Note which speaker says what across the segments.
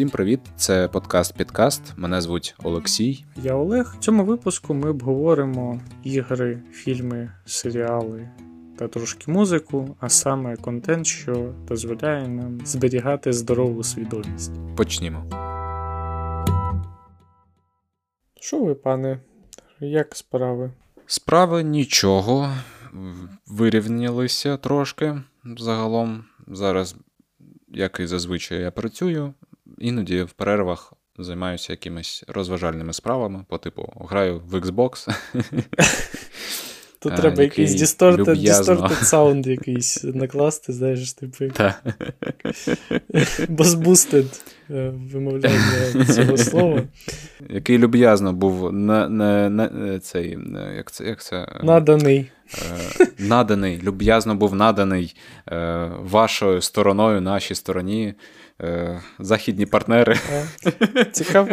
Speaker 1: Всім привіт! Це подкаст Підкаст. Мене звуть Олексій.
Speaker 2: Я Олег. В цьому випуску ми обговоримо ігри, фільми, серіали та трошки музику, а саме контент, що дозволяє нам зберігати здорову свідомість.
Speaker 1: Почнімо.
Speaker 2: Що ви, пане? Як справи?
Speaker 1: Справи нічого. Вирівнялися трошки загалом. Зараз, як і зазвичай, я працюю. Іноді в перервах займаюся якимись розважальними справами, по типу граю в Xbox.
Speaker 2: Тут треба якийсь distorted sound якийсь накласти, знаєш, типу. Бозбустед вимовляння цього слова.
Speaker 1: Який люб'язно був на, на, на, цей, як це, як це?
Speaker 2: Наданий.
Speaker 1: Е, наданий, люб'язно був наданий е, вашою стороною, нашій стороні. Е, західні партнери.
Speaker 2: Цікаво.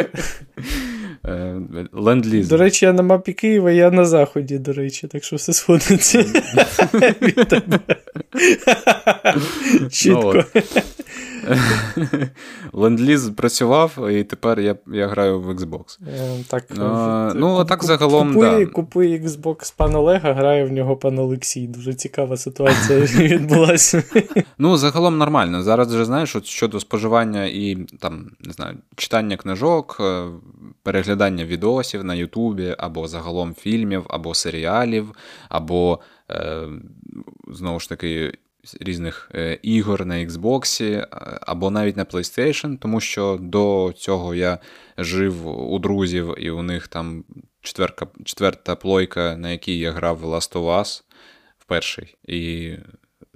Speaker 1: Ленд-ліз.
Speaker 2: До речі, я на мапі Києва, я на заході, до речі, так що все сходиться від тебе. Чітко.
Speaker 1: Ленд-ліз працював, і тепер я я граю в Xbox.
Speaker 2: Е, так,
Speaker 1: а, Ну, а так загалом.
Speaker 2: Купуй,
Speaker 1: да.
Speaker 2: купуй Xbox пан Олега, грає в нього пан Олексій. Дуже цікава ситуація відбулася.
Speaker 1: Ну, загалом нормально. Зараз вже знаєш, от щодо споживання і там, не знаю, читання книжок, е, переглядання відосів на Ютубі, або загалом фільмів, або серіалів, або е, знову ж таки різних е, ігор на Xbox е, або навіть на PlayStation, тому що до цього я жив у друзів, і у них там четверка, четверта плойка, на якій я грав в Last of Us в перший. І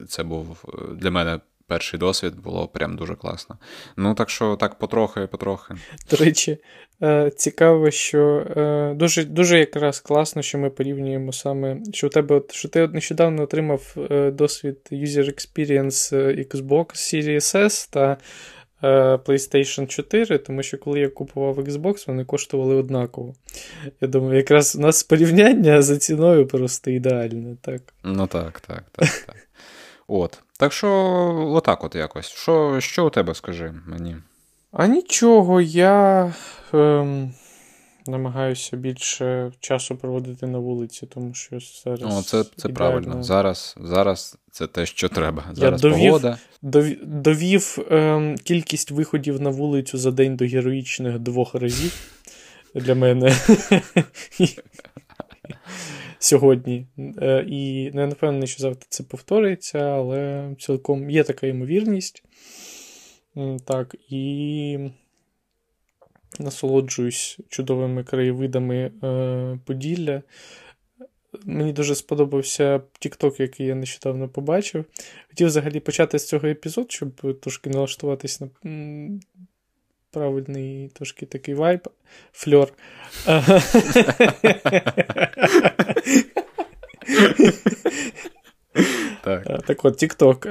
Speaker 1: це був е, для мене. Перший досвід було прям дуже класно. Ну, так що так потрохи, потрохи.
Speaker 2: До речі, цікаво, що е, дуже дуже якраз класно, що ми порівнюємо саме, що у тебе що ти нещодавно отримав е, досвід User Experience Xbox Series S та PlayStation 4, тому що коли я купував Xbox, вони коштували однаково. Я думаю, якраз у нас порівняння за ціною просто ідеальне. так?
Speaker 1: Ну так, так, так, так. От. Так що, отак от якось. Що, Що у тебе, скажи мені?
Speaker 2: А нічого, я ем, намагаюся більше часу проводити на вулиці, тому що зараз.
Speaker 1: О, це це правильно. Зараз зараз це те, що треба. Зараз
Speaker 2: я довів,
Speaker 1: погода.
Speaker 2: Довів, довів ем, кількість виходів на вулицю за день до героїчних двох разів для мене. Сьогодні. Е, і не напевно, що завтра це повториться, але цілком є така ймовірність. Так, і насолоджуюсь чудовими краєвидами е, Поділля. Мені дуже сподобався TikTok, який я нещодавно побачив. Хотів взагалі почати з цього епізоду, щоб трошки налаштуватись на правильний трошки такий вайб, фльор.
Speaker 1: Так.
Speaker 2: Так от, TikTok.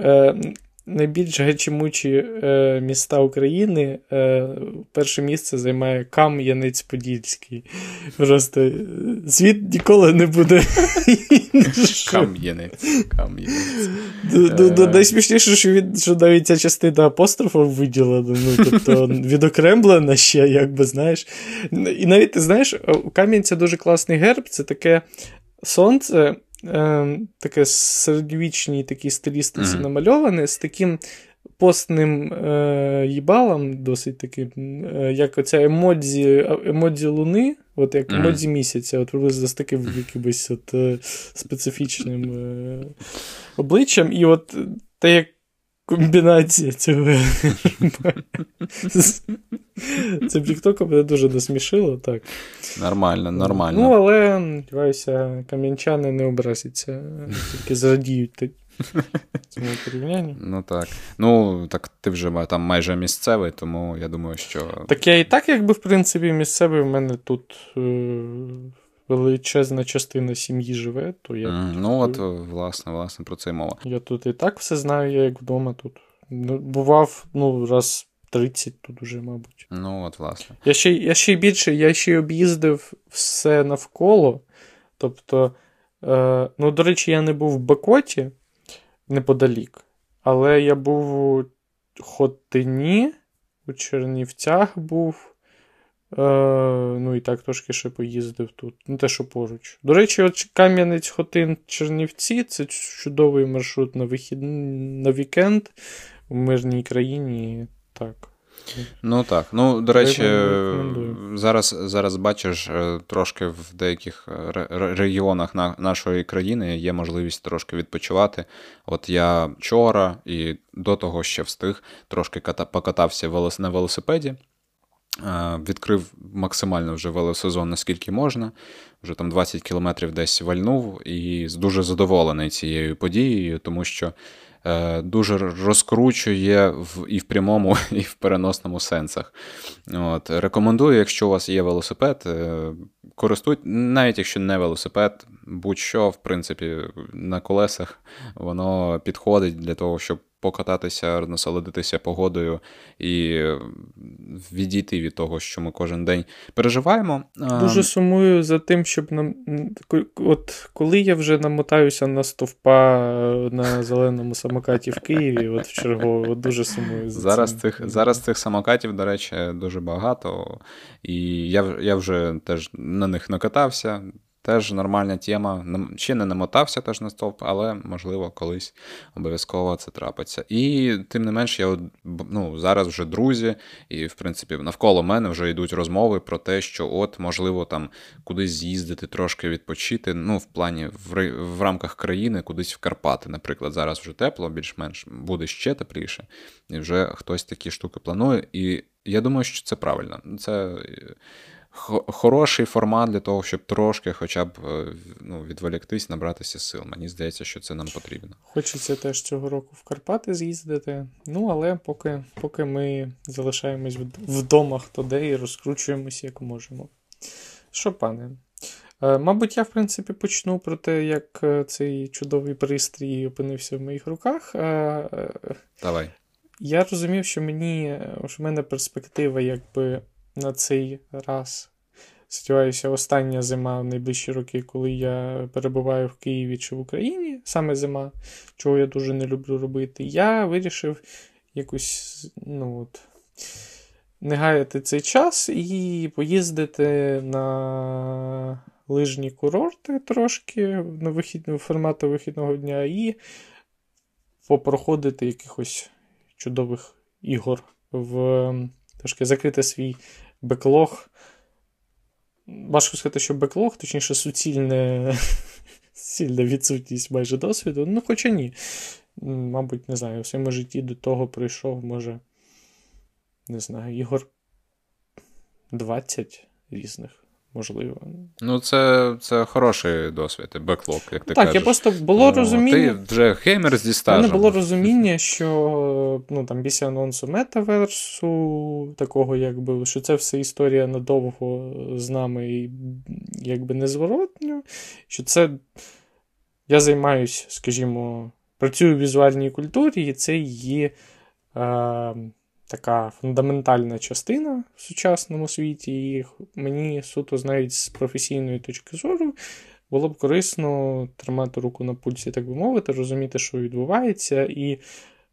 Speaker 2: Е, найбільш гачемучі е, міста України е, перше місце займає Кам'янець-Подільський. Просто е, світ ніколи не буде.
Speaker 1: Кам'янець. Кам'янець.
Speaker 2: Е. Найсмішніше, що він, що навіть ця частина апострофа виділена, ну, тобто відокремлена ще, як би знаєш. І навіть ти знаєш, у Кам'янця дуже класний герб, це таке сонце е, таке середньовічній такій стилістиці mm-hmm. намальоване з таким постним е, їбалом, досить таким, е, як оця емодзі емодзі луни, от як емодзі mm-hmm. місяця, от приблизно з таким якимось от, е, специфічним е, обличчям. І от те, як комбінація цього. Цим тіктоком мене дуже насмішило, так.
Speaker 1: Нормально, нормально.
Speaker 2: Ну, але, сподіваюся, кам'янчани не образяться, тільки зрадіють цьому порівнянні.
Speaker 1: Ну так. Ну, так ти вже там майже місцевий, тому я думаю, що.
Speaker 2: Так я і так, якби, в принципі, місцевий, в мене тут. Величезна частина сім'ї живе, то я. Mm,
Speaker 1: ну, от, власне, власне, про це й мова.
Speaker 2: Я тут і так все знаю, я як вдома тут. Ну, бував, ну, раз 30 тут уже, мабуть.
Speaker 1: Ну, от, власне.
Speaker 2: Я ще я ще більше, я ще об'їздив все навколо. Тобто, е, ну, до речі, я не був в Бекоті неподалік, але я був у Хотині, у Чернівцях був. Е, Ну і так трошки ще поїздив тут. Ну, те, що поруч. До речі, от Кам'янець Хотин Чернівці це чудовий маршрут на вихід... на вікенд в мирній країні. Так.
Speaker 1: Ну так. Ну, до речі, зараз зараз бачиш, е, трошки в деяких е, регіонах нашої країни є можливість трошки відпочивати. От я вчора і до того ще встиг трошки покатався на велосипеді. Відкрив максимально вже велосезон, наскільки можна. Вже там 20 кілометрів десь вальнув і дуже задоволений цією подією, тому що е, дуже розкручує в, і в прямому, і в переносному сенсах. От. Рекомендую, якщо у вас є велосипед, е, користуйте, навіть якщо не велосипед, будь-що, в принципі, на колесах воно підходить для того, щоб покататися, насолодитися погодою і відійти від того, що ми кожен день переживаємо.
Speaker 2: Дуже сумую за тим, щоб нам. От коли я вже намотаюся на стовпа на зеленому самокаті в Києві, от в чергово, дуже сумую. за
Speaker 1: Зараз
Speaker 2: цим.
Speaker 1: цих зараз цих самокатів, до речі, дуже багато, і я я вже теж на них накатався. Теж нормальна тема. Ще не намотався теж на стовп, але, можливо, колись обов'язково це трапиться. І тим не менш, я ну, зараз вже друзі, і, в принципі, навколо мене вже йдуть розмови про те, що от, можливо, там кудись з'їздити, трошки відпочити. Ну, в плані в, в рамках країни, кудись в Карпати, наприклад. Зараз вже тепло, більш-менш буде ще тепліше. І вже хтось такі штуки планує. І я думаю, що це правильно. Це хороший формат для того, щоб трошки хоча б е, ну, відволіктись, набратися сил. Мені здається, що це нам потрібно.
Speaker 2: Хочеться теж цього року в Карпати з'їздити. Ну, але поки поки ми залишаємось вдома хто де і розкручуємось як можемо. Що, пане? Е, мабуть, я, в принципі, почну про те, як е, цей чудовий пристрій опинився в моїх руках.
Speaker 1: Давай.
Speaker 2: Я розумів, що мені що в мене перспектива, якби на цей раз. Сподіваюся, остання зима в найближчі роки, коли я перебуваю в Києві чи в Україні, саме зима, чого я дуже не люблю робити, я вирішив якось ну от, не гаяти цей час і поїздити на лижні курорти трошки на вихідну, формату вихідного дня і попроходити якихось чудових ігор в трошки закрити свій беклог. Важко сказати, що беклог, точніше, суцільне, суцільна відсутність майже досвіду. Ну, хоча ні. Мабуть, не знаю, в своєму житті до того прийшов, може, не знаю, ігор 20 різних можливо.
Speaker 1: Ну, це це хороший досвід, беклог, як ти
Speaker 2: так,
Speaker 1: кажеш.
Speaker 2: я просто було розуміння.
Speaker 1: Ти вже геймер зі стажем.
Speaker 2: У мене було розуміння, що ну, там, після анонсу метаверсу, такого, якби, що це все історія надовго з нами і якби незворотньо, що це я займаюся, скажімо, працюю в візуальній культурі, і це її. Е, така фундаментальна частина в сучасному світі, і мені суто навіть з професійної точки зору було б корисно тримати руку на пульсі, так би мовити, розуміти, що відбувається, і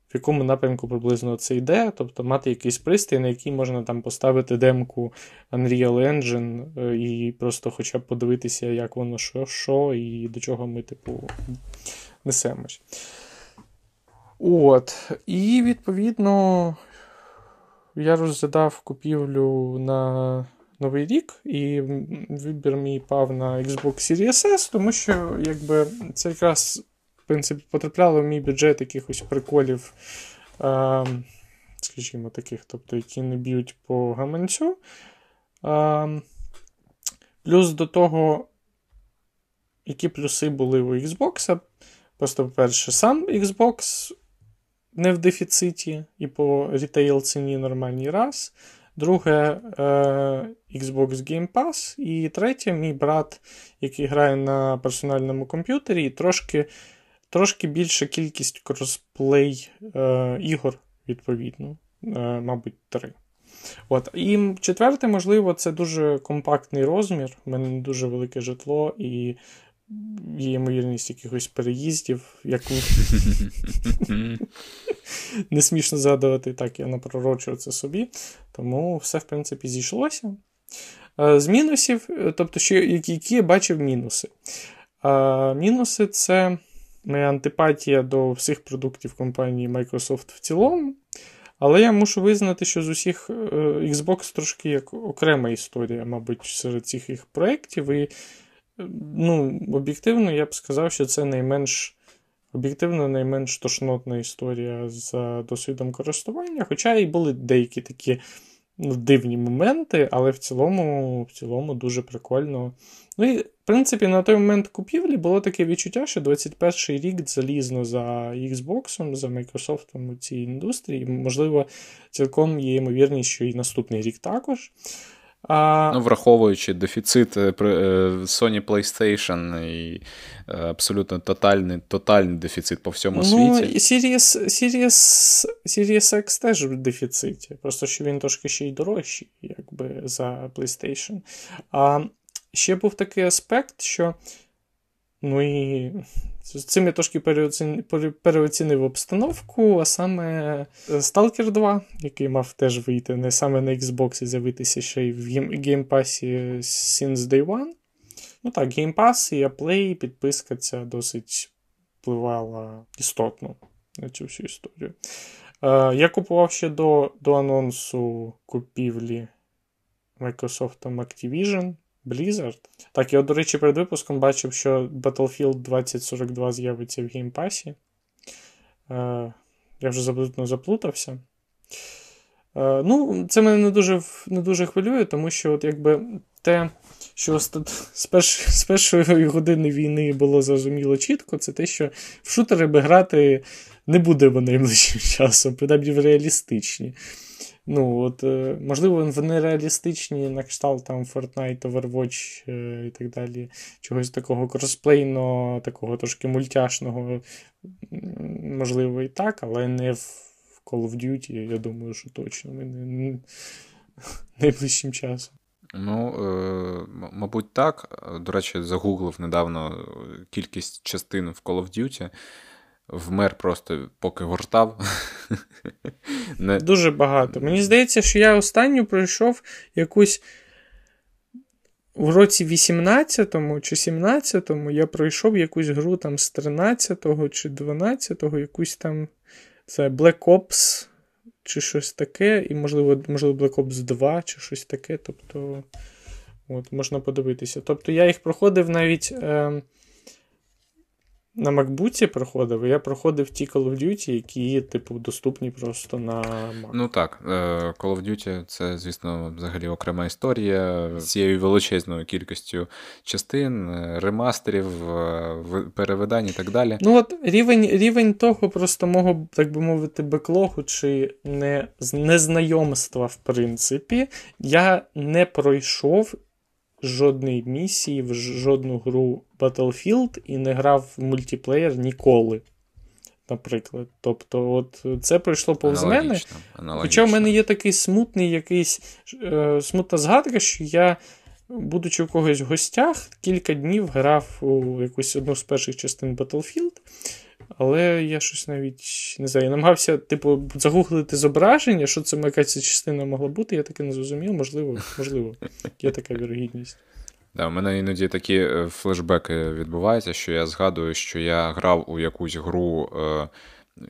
Speaker 2: в якому напрямку приблизно це йде, тобто мати якийсь пристрій, на який можна там поставити демку Unreal Engine е, і просто хоча б подивитися, як воно що, що і до чого ми, типу, несемось. От. І відповідно я розглядав купівлю на Новий рік, і вибір мій пав на Xbox Series S, тому що якби, це якраз в принципі, потрапляло в мій бюджет якихось приколів, а, скажімо, таких, тобто, які не б'ють по гаманцю. А, Плюс до того, які плюси були у Xbox. Просто, по-перше, сам Xbox не в дефіциті і по рітейл ціні нормальній раз. Друге, е, Xbox Game Pass. І третє, мій брат, який грає на персональному комп'ютері, і трошки трошки більша кількість кросплей е, ігор, відповідно. мабуть, три. От. І четверте, можливо, це дуже компактний розмір. У мене не дуже велике житло, і є ймовірність якихось переїздів, яку не смішно згадувати, так, я напророчую це собі. Тому все, в принципі, зійшлося. Е, з мінусів, е, тобто, що, які я бачив мінуси. А, Мінуси це моя антипатія до всіх продуктів компанії Microsoft в цілому. Але я мушу визнати, що з усіх е, Xbox трошки як окрема історія, мабуть, серед цих їх проєктів. І ну, об'єктивно, я б сказав, що це найменш об'єктивно найменш тошнотна історія за досвідом користування. Хоча і були деякі такі ну, дивні моменти, але в цілому, в цілому дуже прикольно. Ну і, в принципі, на той момент купівлі було таке відчуття, що 21 й рік залізно за Xbox, за Microsoft у цій індустрії. Можливо, цілком є ймовірність, що і наступний рік також.
Speaker 1: А... Ну, Враховуючи дефіцит е, е, Sony PlayStation і е, абсолютно тотальний тотальний дефіцит по всьому
Speaker 2: ну,
Speaker 1: світі.
Speaker 2: Series, Series, Series X теж в дефіциті. Просто що він трошки ще й дорожчий, якби за PlayStation. А ще був такий аспект, що. Ну і цим я трошки переоцінив обстановку, а саме Stalker 2, який мав теж вийти не саме на Xbox і з'явитися ще й в геймпасі since day one. Ну так, Pass і Play, підписка ця досить впливала істотно на цю всю історію. Е, Я купував ще до, до анонсу купівлі Microsoft Activision. Blizzard. Так, я, до речі, перед випуском бачив, що Battlefield 2042 з'явиться в геймпасі. Е, Я вже абсолютно заплутався. Е, Ну, Це мене не дуже не дуже хвилює, тому що от якби те, що з, перш, з першої години війни було зрозуміло чітко, це те, що в шутери би грати не будемо найближчим часом, принаймні реалістичні. Ну, от, е, Можливо, вони реалістичні на кшталт там Fortnite, Overwatch е, і так далі. Чогось такого кросплейного, такого трошки мультяшного, можливо, і так, але не в Call of Duty, я думаю, що точно ми не, найближчим часом.
Speaker 1: Ну, е, мабуть, так. До речі, загуглив недавно кількість частин в Call of Duty вмер просто поки гортав.
Speaker 2: Не... Дуже багато. Мені здається, що я останню пройшов якусь. В році 18-му чи 17-му я пройшов якусь гру там з 13-го чи 12-го, якусь там це Black Ops чи щось таке, і, можливо, можливо, Black Ops 2 чи щось таке. Тобто, от, можна подивитися. Тобто я їх проходив навіть. Е, на MacBook проходив, я проходив ті Call of Duty, які, типу, доступні просто на Mac.
Speaker 1: Ну так, е, Call of Duty це, звісно, взагалі окрема історія з цією величезною кількістю частин, е, ремастерів, е, перевидань і так далі.
Speaker 2: Ну, от рівень рівень того просто мого, так би мовити, беклогу чи не, незнайомства, в принципі, я не пройшов жодної місії, в жодну гру Battlefield і не грав в мультиплеєр ніколи. Наприклад. Тобто, от це пройшло повз аналогічно, мене. Аналогічно. Хоча в мене є такий смутний якийсь е, смутна згадка, що я, будучи у когось в гостях, кілька днів грав у якусь одну з перших частин Battlefield. Але я щось навіть не знаю, я намагався, типу, загуглити зображення, що це якась частина могла бути, я таки не зрозумів, можливо, можливо, є така вірогідність.
Speaker 1: Да, У мене іноді такі е, флешбеки відбуваються, що я згадую, що я грав у якусь гру е,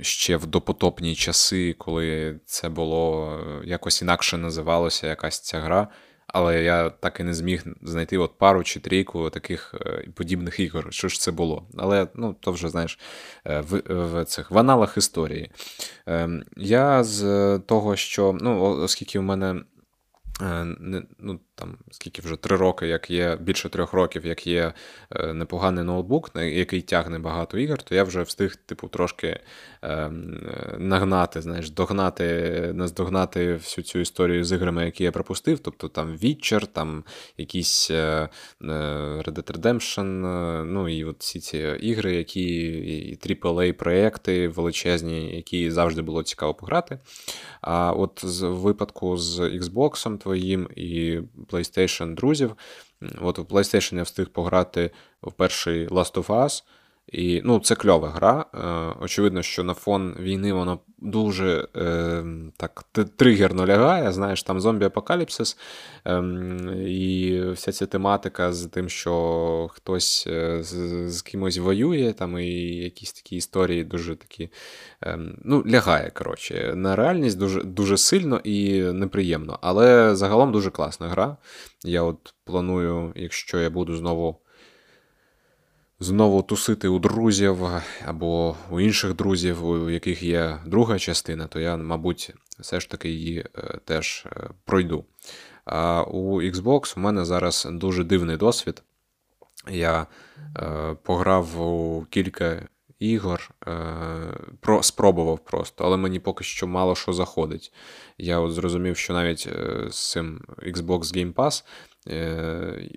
Speaker 1: ще в допотопні часи, коли це було е, якось інакше називалося якась ця гра але я так і не зміг знайти от пару чи трійку таких е, подібних ігор. Що ж це було? Але ну, то вже знаєш е, в в цих в аналах історії. Ем, я з того, що ну, оскільки в мене. Е, ну, там скільки вже три роки, як є більше трьох років, як є е, непоганий ноутбук, який тягне багато ігор, то я вже встиг, типу, трошки е, нагнати, знаєш, догнати, наздогнати всю цю історію з іграми, які я пропустив. Тобто там Witcher, там якісь е, Red Dead Redemption, ну і от всі ці ігри, які і AAA проекти величезні, які завжди було цікаво пограти. А от з випадку з Xbox твоїм і PlayStation друзів, от в PlayStation я встиг пограти в перший Last of Us. І ну, це кльова гра. Е, Очевидно, що на фон війни воно дуже е, так тригерно лягає. Знаєш, там зомбі-апокаліпсис, е, і вся ця тематика з тим, що хтось е, з, з кимось воює, там і якісь такі історії дуже такі е, ну, лягає. коротше, На реальність дуже, дуже сильно і неприємно. Але загалом дуже класна гра. Я от планую, якщо я буду знову знову тусити у друзів або у інших друзів, у яких є друга частина, то я, мабуть, все ж таки її е, теж е, пройду. А у Xbox у мене зараз дуже дивний досвід. Я е, пограв у кілька ігор, е, про, спробував просто, але мені поки що мало що заходить. Я от зрозумів, що навіть е, з цим Xbox Game Pass. Е,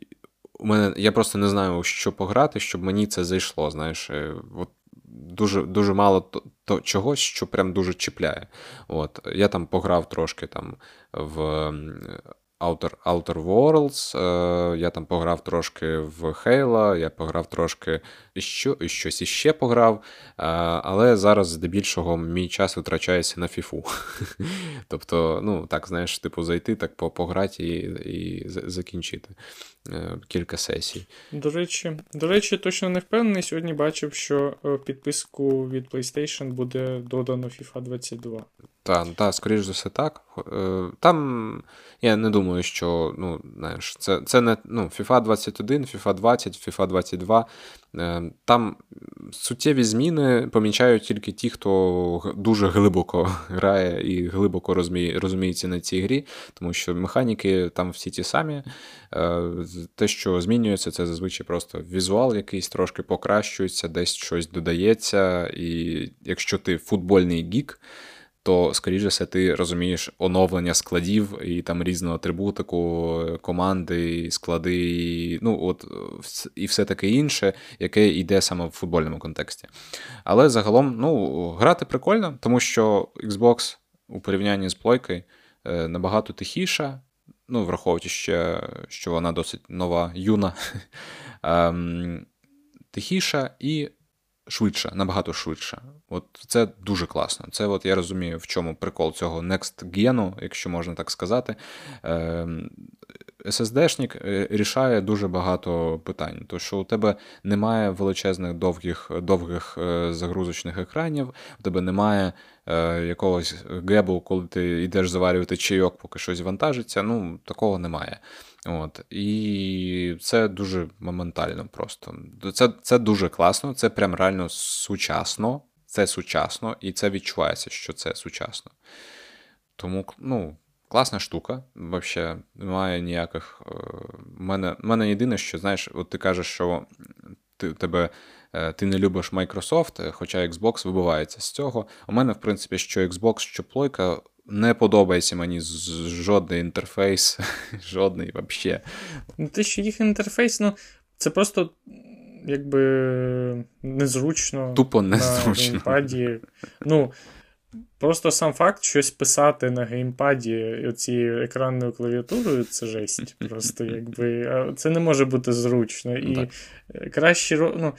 Speaker 1: у мене я просто не знаю, що пограти, щоб мені це зайшло. Знаєш, е, от дуже дуже мало то, то чогось, що прям дуже чіпляє. От я там пограв трошки там в Outer Outer Worlds, е, я там пограв трошки в Halo, я пограв трошки що, щось іще пограв, е, але зараз здебільшого мій час витрачається на фіфу. Тобто, ну, так, знаєш, типу, зайти, так пограти і і закінчити е, кілька сесій.
Speaker 2: До речі, до речі, точно не впевнений. Сьогодні бачив, що підписку від PlayStation буде додано FIFA 22.
Speaker 1: Так, та, скоріш за все, так. Там я не думаю, що ну, знаєш, це це не ну, FIFA 21, FIFA 20, FIFA 22. Там суттєві зміни помічають тільки ті, хто дуже глибоко грає і глибоко розуміє, розуміється на цій грі, тому що механіки там всі ті самі. Е, те, що змінюється, це зазвичай просто візуал якийсь трошки покращується, десь щось додається. І якщо ти футбольний гік, то, скоріше все, ти розумієш оновлення складів і там різну атрибутику, команди, склади, ну, от, і все таке інше, яке йде саме в футбольному контексті. Але загалом ну, грати прикольно, тому що Xbox у порівнянні з плойкою е, набагато тихіша. Ну, враховуючи ще, що вона досить нова, юна, ем, тихіша і швидше, набагато швидше. От Це дуже класно. Це от я розумію, в чому прикол цього Next Gen, якщо можна так сказати. Ем, SSD-шник е, рішає дуже багато питань, тому що у тебе немає величезних довгих довгих е, загрузочних екранів, у тебе немає е, якогось гебу, коли ти йдеш заварювати чайок, поки щось вантажиться. Ну, такого немає. От. І це дуже моментально просто. Це це дуже класно, це прям реально сучасно. Це сучасно, і це відчувається, що це сучасно. Тому, ну, класна штука. Взагалі, немає ніяких. У е, мене мене єдине, що знаєш, от ти кажеш, що ти тебе. Е, ти не любиш Microsoft, хоча Xbox вибивається з цього. У мене, в принципі, що Xbox, що плойка, не подобається мені жодний інтерфейс, жодний взагалі.
Speaker 2: Ну, те, що їх інтерфейс, ну, це просто якби незручно.
Speaker 1: Тупо незручно. На
Speaker 2: геймпаді. Ну, Просто сам факт щось писати на геймпаді цією екранною клавіатурою це жесть. Просто якби. Це не може бути зручно. І так. краще. Ну,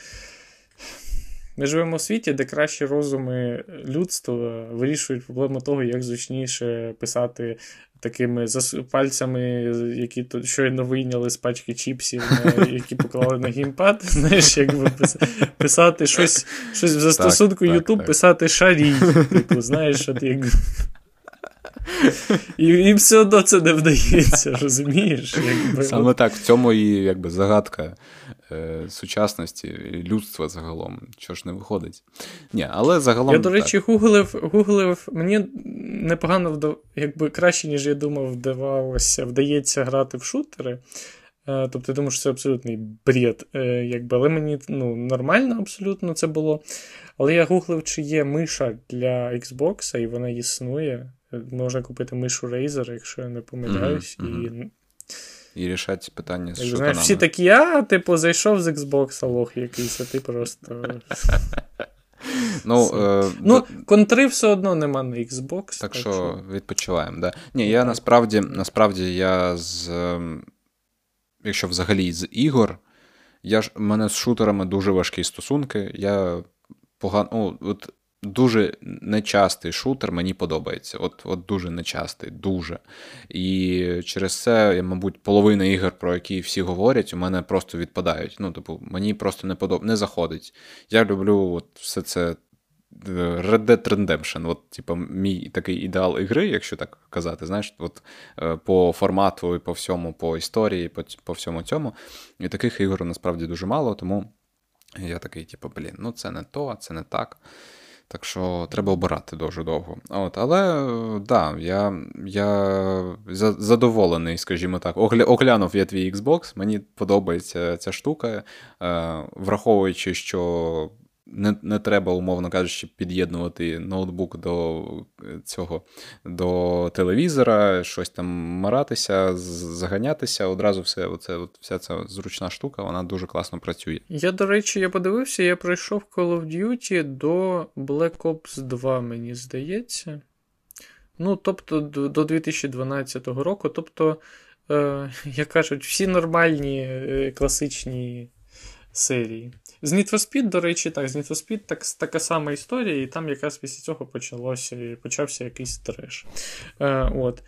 Speaker 2: ми живемо у світі, де кращі розуми людства вирішують проблему того, як зручніше писати такими пальцями, які тут щойно вийняли з пачки чіпсів, які поклали на геймпад. Знаєш, якби писати щось щось в застосунку так, YouTube, так, писати шарій. Типу, знаєш, от як. І і все одно це не вдається, розумієш? Якби.
Speaker 1: Саме так, в цьому і якби загадка сучасності людства загалом. Що ж не виходить? Ні, але загалом.
Speaker 2: Я, до речі, так. гуглив, гуглив, мені непогано вдав... якби краще, ніж я думав, вдавалося, вдається грати в шутери. Е, тобто, я думаю, що це абсолютний бред. Е, якби, Але мені ну, нормально абсолютно це було. Але я гуглив, чи є миша для Xbox, і вона існує. Можна купити мишу Razer, якщо я не помиляюсь. Mm-hmm. і...
Speaker 1: І рішать питання з
Speaker 2: шутанами. Знаєш, Всі такі, а, типу, зайшов з Xbox, лох якийсь, а ти просто.
Speaker 1: Ну, е,
Speaker 2: ну контри все одно нема на Xbox. Так,
Speaker 1: так що відпочиваємо. Да. Ні, я насправді насправді я з. Ем, якщо взагалі з ігор, я ж, мене з шутерами дуже важкі стосунки. Я погано. Ну, от Дуже нечастий шутер мені подобається. От от дуже нечастий, дуже. І через це, мабуть, половина ігор, про які всі говорять, у мене просто відпадають. Ну, типу, мені просто не подоб... не заходить. Я люблю от все це е, Red Dead Redemption, от, типу, мій такий ідеал ігри, якщо так казати, знаєш, от е, по формату і по всьому, по історії, по, по всьому цьому. І таких ігор насправді дуже мало, тому я такий, типу, блін, ну це не то, це не так. Так що треба обирати дуже довго. От, Але да, я я задоволений, скажімо так. Оглянув я твій Xbox, мені подобається ця штука, е, враховуючи, що не не треба, умовно кажучи, під'єднувати ноутбук до цього до телевізора, щось там маратися, заганятися. Одразу все, оце, от вся ця зручна штука, вона дуже класно працює.
Speaker 2: Я, до речі, я подивився, я пройшов Call of Duty до Black Ops 2, мені здається. Ну, тобто, до 2012 року. Тобто, е, як кажуть, всі нормальні е, класичні серії. З Need for Speed, до речі, так, з Need for Speed так, така сама історія, і там якраз після цього почалося, почався якийсь треш. Е, от.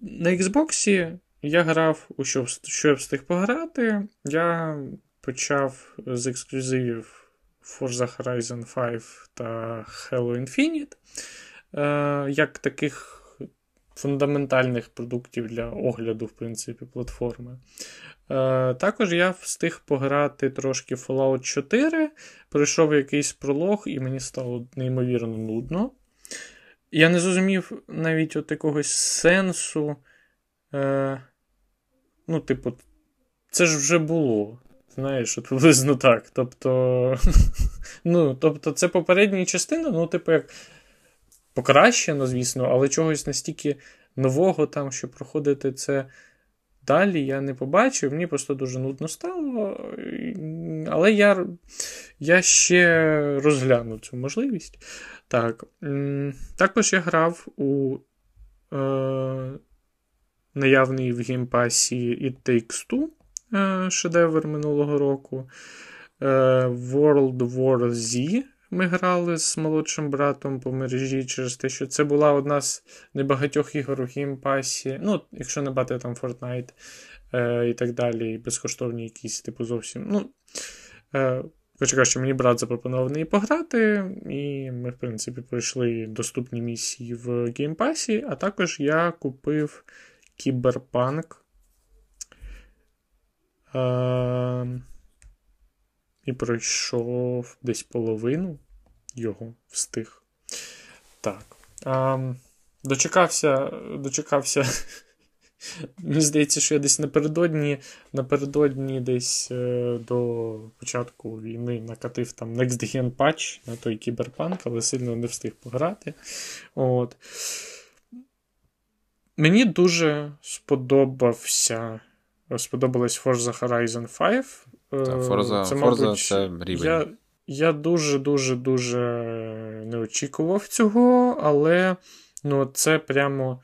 Speaker 2: На Xbox я грав, у що, що я встиг пограти. Я почав з ексклюзивів Forza Horizon 5 та Halo Infinite. Е, як таких фундаментальних продуктів для огляду, в принципі, платформи. Е, Також я встиг пограти трошки Fallout 4, пройшов якийсь пролог, і мені стало неймовірно нудно. Я не зрозумів навіть от якогось сенсу. Е, Ну, типу, це ж вже було. Знаєш, от приблизно так. Тобто, ну, тобто, це попередня частина, ну, типу, як покращено, звісно, але чогось настільки нового там, що проходити це далі, я не побачив. Мені просто дуже нудно стало. Але я я ще розгляну цю можливість. Так. Також я грав у е, наявний в геймпасі It Takes Two е, шедевр минулого року. Е, World War Z. Ми грали з молодшим братом по мережі через те, що це була одна з небагатьох ігор у геймпасі. Ну, якщо не брати там Fortnite е, і так далі, і безкоштовні якісь, типу, зовсім. Ну, е, Почекай, що мені брат запропонував в неї пограти, і ми, в принципі, пройшли доступні місії в геймпасі, а також я купив Кіберпанк. Е, і пройшов десь половину його встиг. Так. А, Дочекався, дочекався. Мені здається, що я десь напередодні напередодні десь е, до початку війни накатив там Next Gen Patch на той кіберпанк, але сильно не встиг пограти. От. Мені дуже сподобався. Сподобалась Forza Horizon 5.
Speaker 1: Та, Forza, це, мабуть, Forza це рівень.
Speaker 2: Я я дуже-дуже-дуже не очікував цього, але ну, це прямо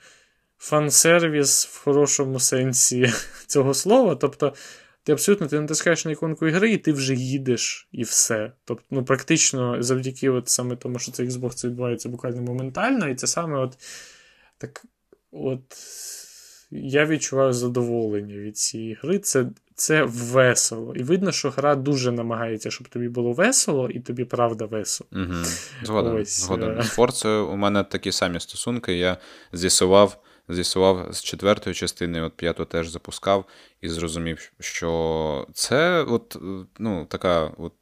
Speaker 2: фан-сервіс в хорошому сенсі цього слова. Тобто, ти абсолютно ти натискаєш на іконку ігри, і ти вже їдеш і все. Тобто, ну, практично завдяки от саме тому, що це Xbox це відбувається буквально моментально, і це саме от так. от я відчуваю задоволення від цієї гри. Це це весело. І видно, що гра дуже намагається, щоб тобі було весело, і тобі правда весело.
Speaker 1: Угу. Згоден. Ось, згоден. З Форцею у мене такі самі стосунки. Я з'ясував з'ясував з четвертої частини, от п'яту теж запускав, і зрозумів, що це от, ну, така от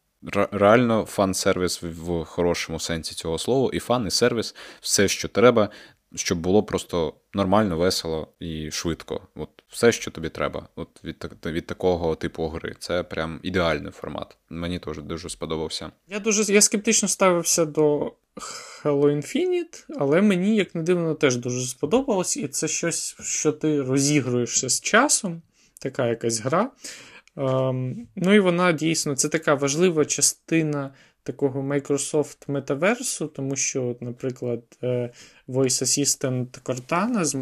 Speaker 1: реально фан-сервіс в хорошому сенсі цього слова, і фан, і сервіс, все, що треба, щоб було просто нормально, весело і швидко. От Все, що тобі треба. От Від від такого типу гри. Це прям ідеальний формат. Мені теж дуже сподобався.
Speaker 2: Я дуже я скептично ставився до Halo Infinite, але мені, як не дивно, теж дуже сподобалось, і це щось, що ти розігруєшся з часом, така якась гра. Um, ну і вона дійсно це така важлива частина такого Microsoft метаверсу, тому що, наприклад, е, Voice Assistant Cortana з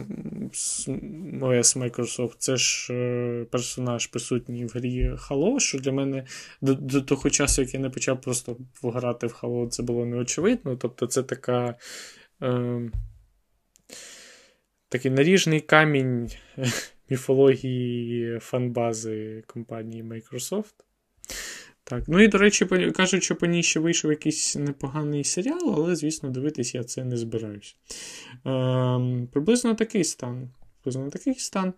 Speaker 2: OS Microsoft це ж е, персонаж присутній в грі Halo, що для мене до, до того часу, як я не почав просто грати в Halo, це було неочевидно. Тобто, це така. Е, Такий наріжний камінь міфології фанбази компанії Microsoft. Так, ну і, до речі, кажуть, що по ній ще вийшов якийсь непоганий серіал, але, звісно, дивитись я це не збираюсь. Е, Приблизно такий стан. Приблизно такий стан.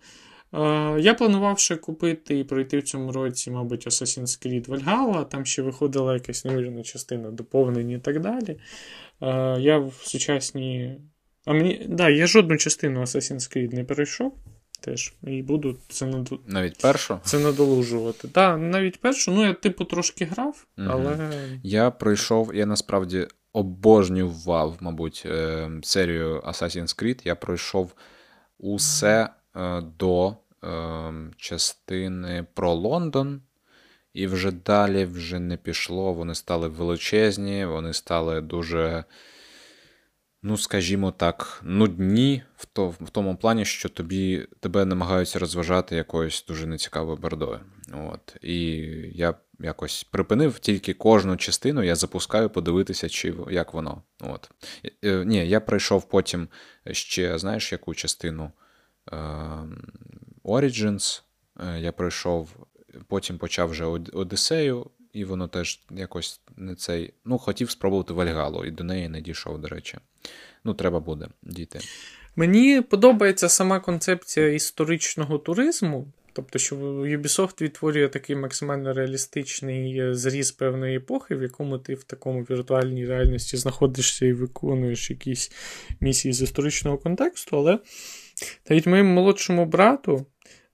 Speaker 2: Е, я планував ще купити і пройти в цьому році, мабуть, Assassin's Creed Valhalla, там ще виходила якась невірна частина доповнення і так далі. Е, я в сучасній. А мені, да, я жодну частину Assassin's Creed не перейшов теж. І буду це над...
Speaker 1: навіть першу?
Speaker 2: Це надолужувати. Так, навіть першу, ну я типу трошки грав, угу. але.
Speaker 1: Я пройшов, я насправді обожнював, мабуть, е, серію Assassin's Creed. Я пройшов усе е, до е, частини про Лондон. І вже далі вже не пішло. Вони стали величезні, вони стали дуже ну, скажімо так, нудні в то, в тому плані, що тобі тебе намагаються розважати якоюсь дуже нецікавою бордою. От. І я якось припинив тільки кожну частину, я запускаю подивитися, чи як воно. От. Е, ні, я пройшов потім ще, знаєш, яку частину е, Origins. Е, я пройшов, потім почав вже Одіссею, і воно теж якось не цей. Ну, хотів спробувати Вальгалу, і до неї не дійшов, до речі. Ну, треба буде дійти.
Speaker 2: Мені подобається сама концепція історичного туризму. Тобто, що Ubisoft відтворює такий максимально реалістичний зріз певної епохи, в якому ти в такому віртуальній реальності знаходишся і виконуєш якісь місії з історичного контексту, але навіть моєму молодшому брату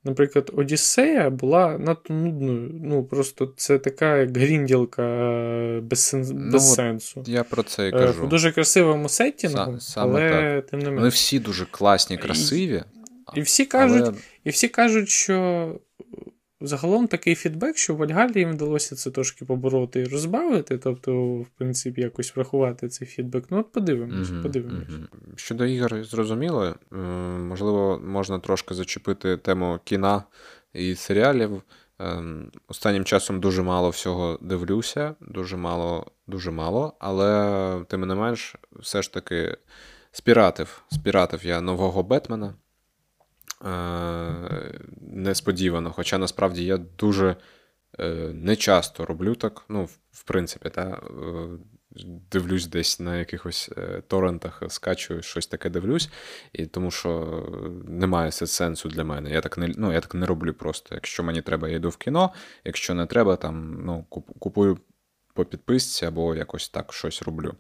Speaker 2: Наприклад, Одіссея була надто нудною. Ну, просто це така як грінділка е, без, сен... ну, без сенсу.
Speaker 1: Я про це і кажу.
Speaker 2: В дуже красивому сеттінгу, але так. тим не менше.
Speaker 1: Вони всі дуже класні, красиві.
Speaker 2: І, і всі кажуть, але... і всі кажуть, що Загалом такий фідбек, що в Вальгалі їм вдалося це трошки побороти і розбавити, тобто, в принципі, якось врахувати цей фідбек. Ну, от подивимось, mm-hmm, подивимось. Mm-hmm.
Speaker 1: Щодо ігор, зрозуміло, е, можливо, можна трошки зачепити тему кіна і серіалів. Е, останнім часом дуже мало всього дивлюся, дуже мало, дуже мало, але тим не менш, все ж таки спіратив. Спіратив я нового Бетмена. Е, несподівано. Хоча насправді я дуже е, не часто роблю так. Ну, в принципі, та, е, дивлюсь десь на якихось торрентах, скачую, щось таке дивлюсь, і тому що немає сенсу для мене. Я так не ну, я так не роблю просто. Якщо мені треба, я йду в кіно, якщо не треба, там ну, купую по підписці або якось так щось роблю.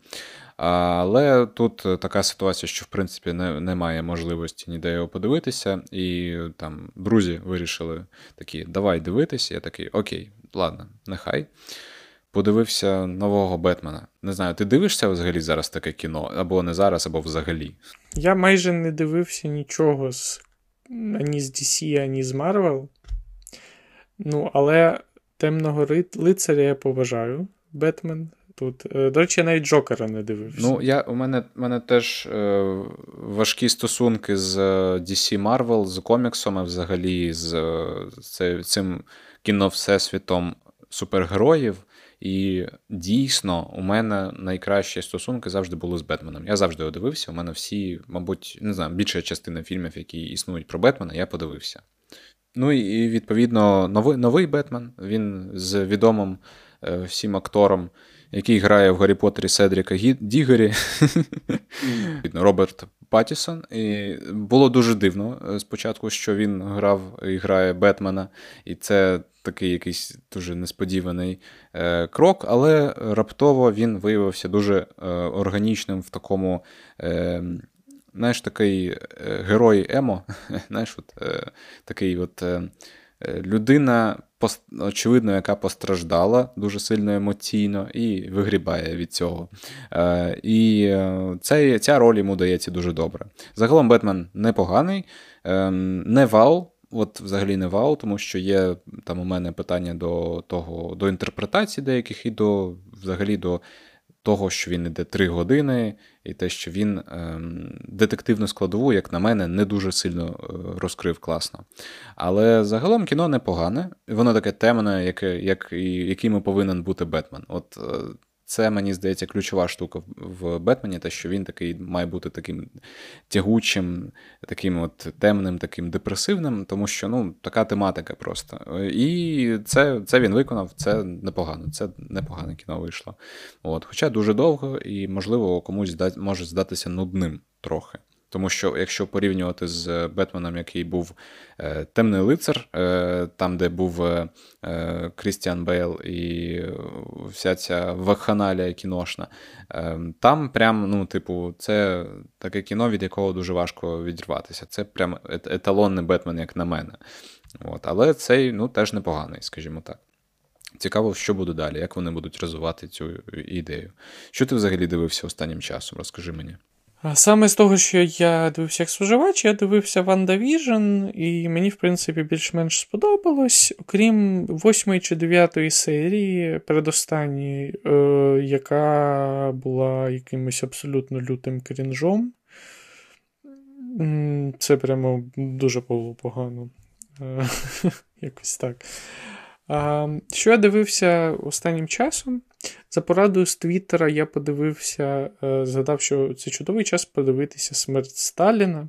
Speaker 1: Але тут така ситуація, що в принципі не, немає можливості ніде його подивитися, і там друзі вирішили такі, давай дивитися. Я такий, окей, ладно, нехай. Подивився нового Бетмена. Не знаю, ти дивишся взагалі зараз таке кіно? Або не зараз, або взагалі?
Speaker 2: Я майже не дивився нічого з ані з DC, ані з Marvel. Ну, але темного лицаря я поважаю. Бетмен. Тут, е, До речі, я навіть Джокера не дивився.
Speaker 1: Ну, я, у мене мене теж е, важкі стосунки з е, DC Marvel, з коміксом, а взагалі з, з цим кіно-всесвітом супергероїв. І дійсно, у мене найкращі стосунки завжди були з Бетменом. Я завжди його дивився. У мене всі, мабуть, не знаю, більша частина фільмів, які існують про Бетмена, я подивився. Ну і відповідно новий новий Бетмен. Він з відомим Е, всім акторам який грає в Гаррі Поттері Седріка Дігері, Роберт Паттісон. І було дуже дивно е, спочатку, що він грав і грає Бетмена, і це такий якийсь дуже несподіваний е, крок, але раптово він виявився дуже е, органічним в такому. Е, Знаєш, такий е, герой Емо, знаєш, от, е, такий от е, людина, очевидно, яка постраждала дуже сильно емоційно і вигрібає від цього. Е, і е, ця, ця роль йому дається дуже добре. Загалом Бетмен непоганий, е, не вау. От взагалі не вау, тому що є там у мене питання до того, до інтерпретації деяких і до взагалі до того, що він іде три години, і те, що він ем, детективну складову, як на мене, не дуже сильно е, розкрив класно. Але загалом кіно непогане, воно таке темне, яке, як, яким повинен бути Бетмен. От е, це, мені здається, ключова штука в Бетмені, те, що він такий має бути таким тягучим, таким от темним, таким депресивним, тому що ну, така тематика просто. І це це він виконав, це непогано, це непогане кіно вийшло. От. Хоча дуже довго і, можливо, комусь може здатися нудним трохи. Тому що, якщо порівнювати з Бетменом, який був е, темний лицар, е, там, де був е, Крістіан Бейл і вся ця вакханалія кіношна, е, там прям, ну, типу, це таке кіно, від якого дуже важко відірватися. Це прям еталонний Бетмен, як на мене. От. Але цей ну, теж непоганий, скажімо так. Цікаво, що буде далі, як вони будуть розвивати цю ідею. Що ти взагалі дивився останнім часом? Розкажи мені.
Speaker 2: Саме з того, що я дивився як споживач, я дивився WandaVision, і мені, в принципі, більш-менш сподобалось, окрім восьмої чи дев'ятої серії, передостанньої, е, яка була якимось абсолютно лютим крінжом. Це прямо дуже було погано. Е, якось так. Що я дивився останнім часом? За порадою з Твіттера я подивився, е, згадав, що це чудовий час подивитися смерть Сталіна.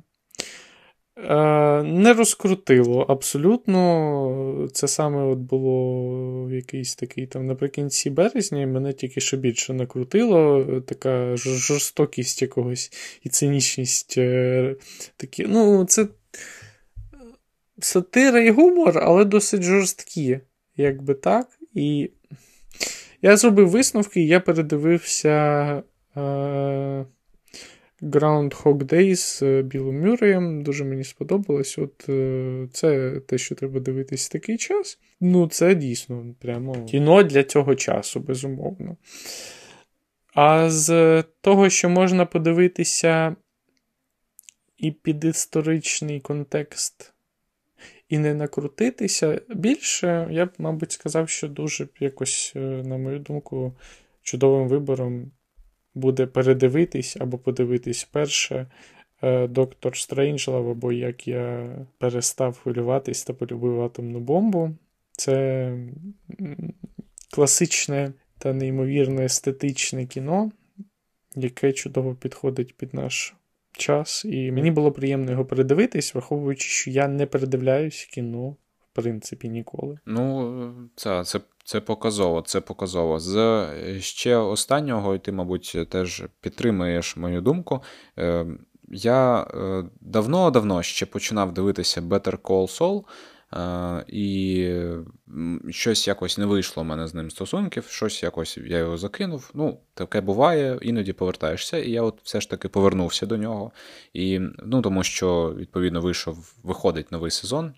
Speaker 2: Е, не розкрутило абсолютно. Це саме от було якийсь такий там наприкінці березня, і мене тільки ще більше накрутило. Така жорстокість якогось і цинічність. Е, такі, ну, Це сатира і гумор, але досить жорсткі, якби так. І я зробив висновки, я передивився е, Groundhog Day з е, Білом Мюреєм. Дуже мені сподобалось. От е, Це те, що треба дивитись в такий час. Ну, це дійсно прямо кіно для цього часу, безумовно. А з того, що можна подивитися і під історичний контекст і не накрутитися. Більше, я б, мабуть, сказав, що дуже якось, е, на мою думку, чудовим вибором буде передивитись або подивитись перше е, Доктор Стрейнджлав, або як я перестав хвилюватись та полюбив атомну бомбу. Це класичне та неймовірне естетичне кіно, яке чудово підходить під наш час, і мені було приємно його передивитись, враховуючи, що я не передивляюсь кіно, в принципі, ніколи.
Speaker 1: Ну, це це, це показово, це показово. З ще останнього, і ти, мабуть, теж підтримуєш мою думку. Е, я давно-давно ще починав дивитися Better Call Saul. І щось якось не вийшло в мене з ним стосунків, щось якось я його закинув. Ну, таке буває, іноді повертаєшся, і я от все ж таки повернувся до нього. І, ну, Тому що, відповідно, вийшов, виходить новий сезон.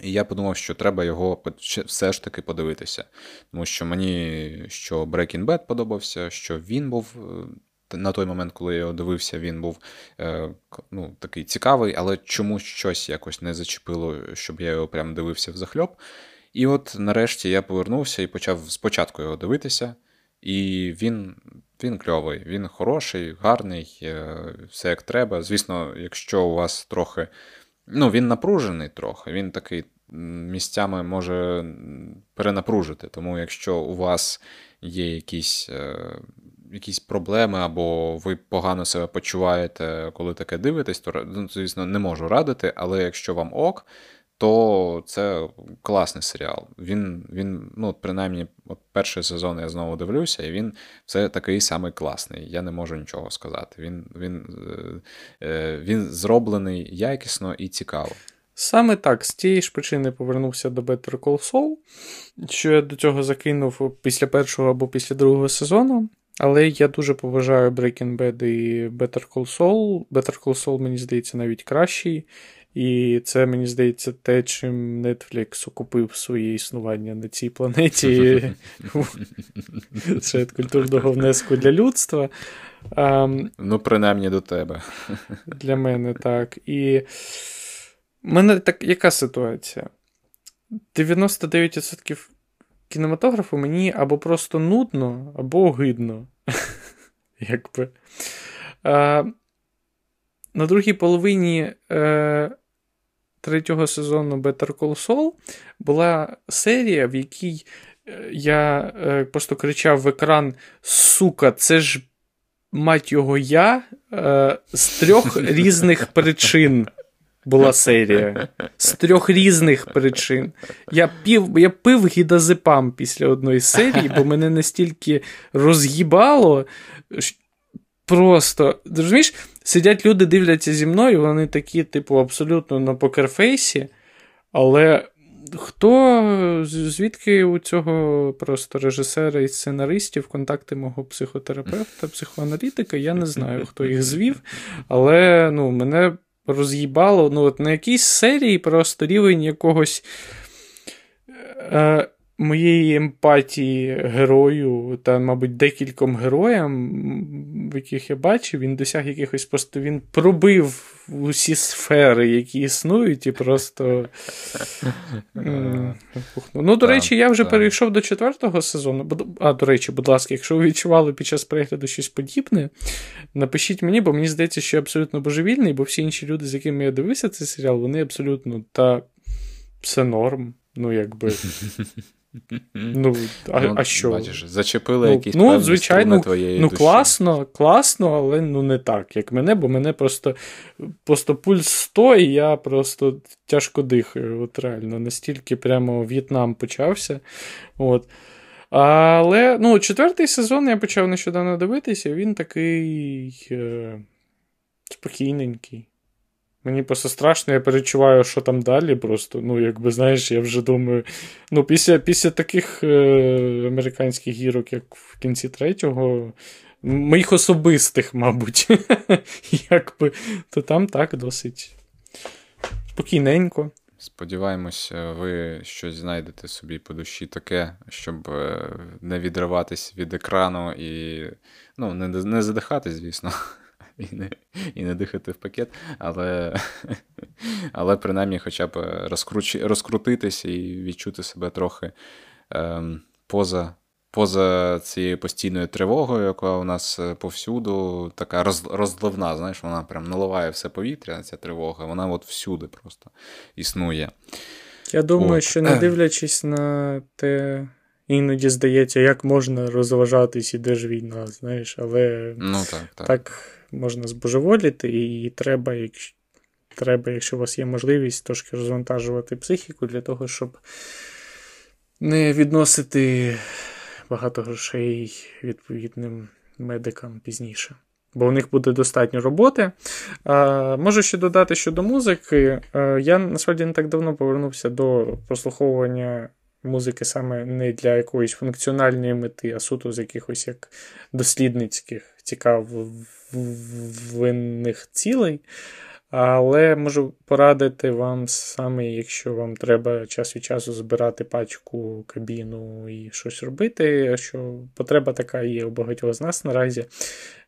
Speaker 1: І я подумав, що треба його все ж таки подивитися. Тому що мені що Breaking Bad подобався, що він був е, на той момент, коли я його дивився, він був е, ну, такий цікавий, але чомусь щось якось не зачепило, щоб я його прям дивився в захльоп. І от нарешті я повернувся і почав спочатку його дивитися. І він він кльовий, він хороший, гарний, е, все як треба. Звісно, якщо у вас трохи. Ну, він напружений трохи, він такий місцями може перенапружити. Тому якщо у вас є якісь е, якісь проблеми, або ви погано себе почуваєте, коли таке дивитесь, то ну, звісно, не можу радити, але якщо вам ок, то це класний серіал. Він, він ну, принаймні, от перший сезон я знову дивлюся, і він це такий самий класний. Я не можу нічого сказати. Він, він, е, він зроблений якісно і цікаво.
Speaker 2: Саме так, з тієї ж причини повернувся до Better Call Saul, що я до цього закинув після першого або після другого сезону. Але я дуже поважаю Breaking Bad і Better Call Saul. Better Call Saul, мені здається, навіть кращий. І це, мені здається, те, чим Netflix окупив своє існування на цій планеті серед культурного внеску для людства.
Speaker 1: Um, ну, принаймні до тебе.
Speaker 2: Для мене так. І в мене так яка ситуація? 99% кінематографу мені або просто нудно, або огидно. Якби. А, На другій половині е, третього сезону Better Call Saul була серія, в якій е, я е, просто кричав в екран: Сука, це ж мать його я е, з трьох різних причин була серія з трьох різних причин. Я пів, я пив гідазепам після одної серії, бо мене настільки роз'їбало. Просто, розумієш, сидять люди, дивляться зі мною, вони такі, типу, абсолютно на покерфейсі, але хто, звідки у цього просто режисера і сценаристів контакти мого психотерапевта, психоаналітика, я не знаю, хто їх звів, але ну, мене роз'їбало ну, от на якійсь серії просто рівень якогось е, моєї емпатії герою, та, мабуть, декільком героям, яких я бачив, він досяг якихось просто він пробив усі сфери, які існують, і просто. Ну, до речі, я вже перейшов до четвертого сезону. А, до речі, будь ласка, якщо ви відчували під час перегляду щось подібне, напишіть мені, бо мені здається, що я абсолютно божевільний, бо всі інші люди, з якими я дивився цей серіал, вони абсолютно та все норм. Ну, якби. Ну, а ну, а що?
Speaker 1: Бачиш, зачепили
Speaker 2: ну,
Speaker 1: якісь
Speaker 2: ну, звичайно,
Speaker 1: твоєї
Speaker 2: Ну,
Speaker 1: душі.
Speaker 2: класно, класно, але ну не так, як мене, бо мене просто просто пульс 100, і я просто тяжко дихаю. От реально, настільки прямо В'єтнам почався. От. Але ну, четвертий сезон я почав нещодавно дивитися, він такий е, спокійненький. Мені просто страшно, я перечуваю, що там далі. Просто, ну, якби знаєш, я вже думаю. Ну, після після таких е, американських гірок, як в кінці третього, моїх особистих, мабуть, якби, то там так досить спокійненько.
Speaker 1: Сподіваємось, ви щось знайдете собі по душі таке, щоб е, не відриватись від екрану і ну, не не задихатись, звісно і не і не дихати в пакет, але але принаймні хоча б розкруч, розкрутитися і відчути себе трохи ем, поза поза цією постійною тривогою, яка у нас е, повсюду, така роз, розливна, знаєш, вона прям наливає все повітря, ця тривога, вона от всюди просто існує.
Speaker 2: Я думаю, от. що не дивлячись на те. Іноді здається, як можна розважатись, іде ж війна, знаєш, але
Speaker 1: ну, так, так.
Speaker 2: так можна збожеволіти, і треба, якщо, треба, якщо у вас є можливість, трошки розвантажувати психіку для того, щоб не відносити багато грошей відповідним медикам пізніше. Бо у них буде достатньо роботи. А, Можу ще додати щодо музики. А, я насправді не так давно повернувся до прослуховування музики саме не для якоїсь функціональної мети, а суто з якихось як дослідницьких цікавинних цілей. Але можу порадити вам саме, якщо вам треба час від часу збирати пачку кабіну і щось робити, що потреба така є у багатьох з нас наразі.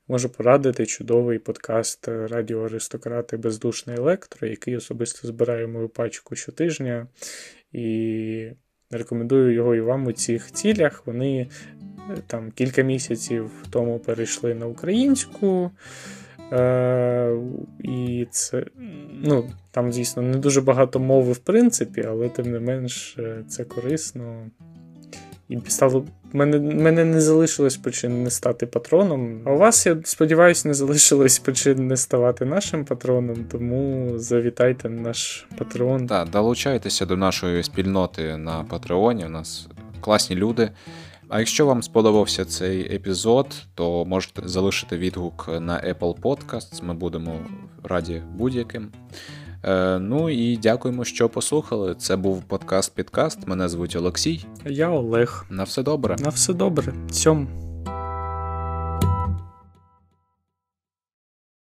Speaker 2: Можу порадити чудовий подкаст Радіо Аристократи Бездушне Електро, який особисто збирає мою пачку щотижня. І Рекомендую його і вам у цих цілях. Вони е, там кілька місяців тому перейшли на українську. Е, І це, ну, там, звісно, не дуже багато мови, в принципі, але тим не менш е, це корисно. І стало. Мене мене не залишилось причин не стати патроном. А у вас, я сподіваюся, не залишилось причин не ставати нашим патроном, тому завітайте на наш патрон.
Speaker 1: Так, долучайтеся до нашої спільноти на Патреоні. У нас класні люди. А якщо вам сподобався цей епізод, то можете залишити відгук на Apple Podcasts. Ми будемо раді будь-яким. Е, ну і дякуємо, що послухали. Це був подкаст Підкаст. Мене звуть Олексій.
Speaker 2: Я Олег.
Speaker 1: На все добре.
Speaker 2: На все добре. Цьом.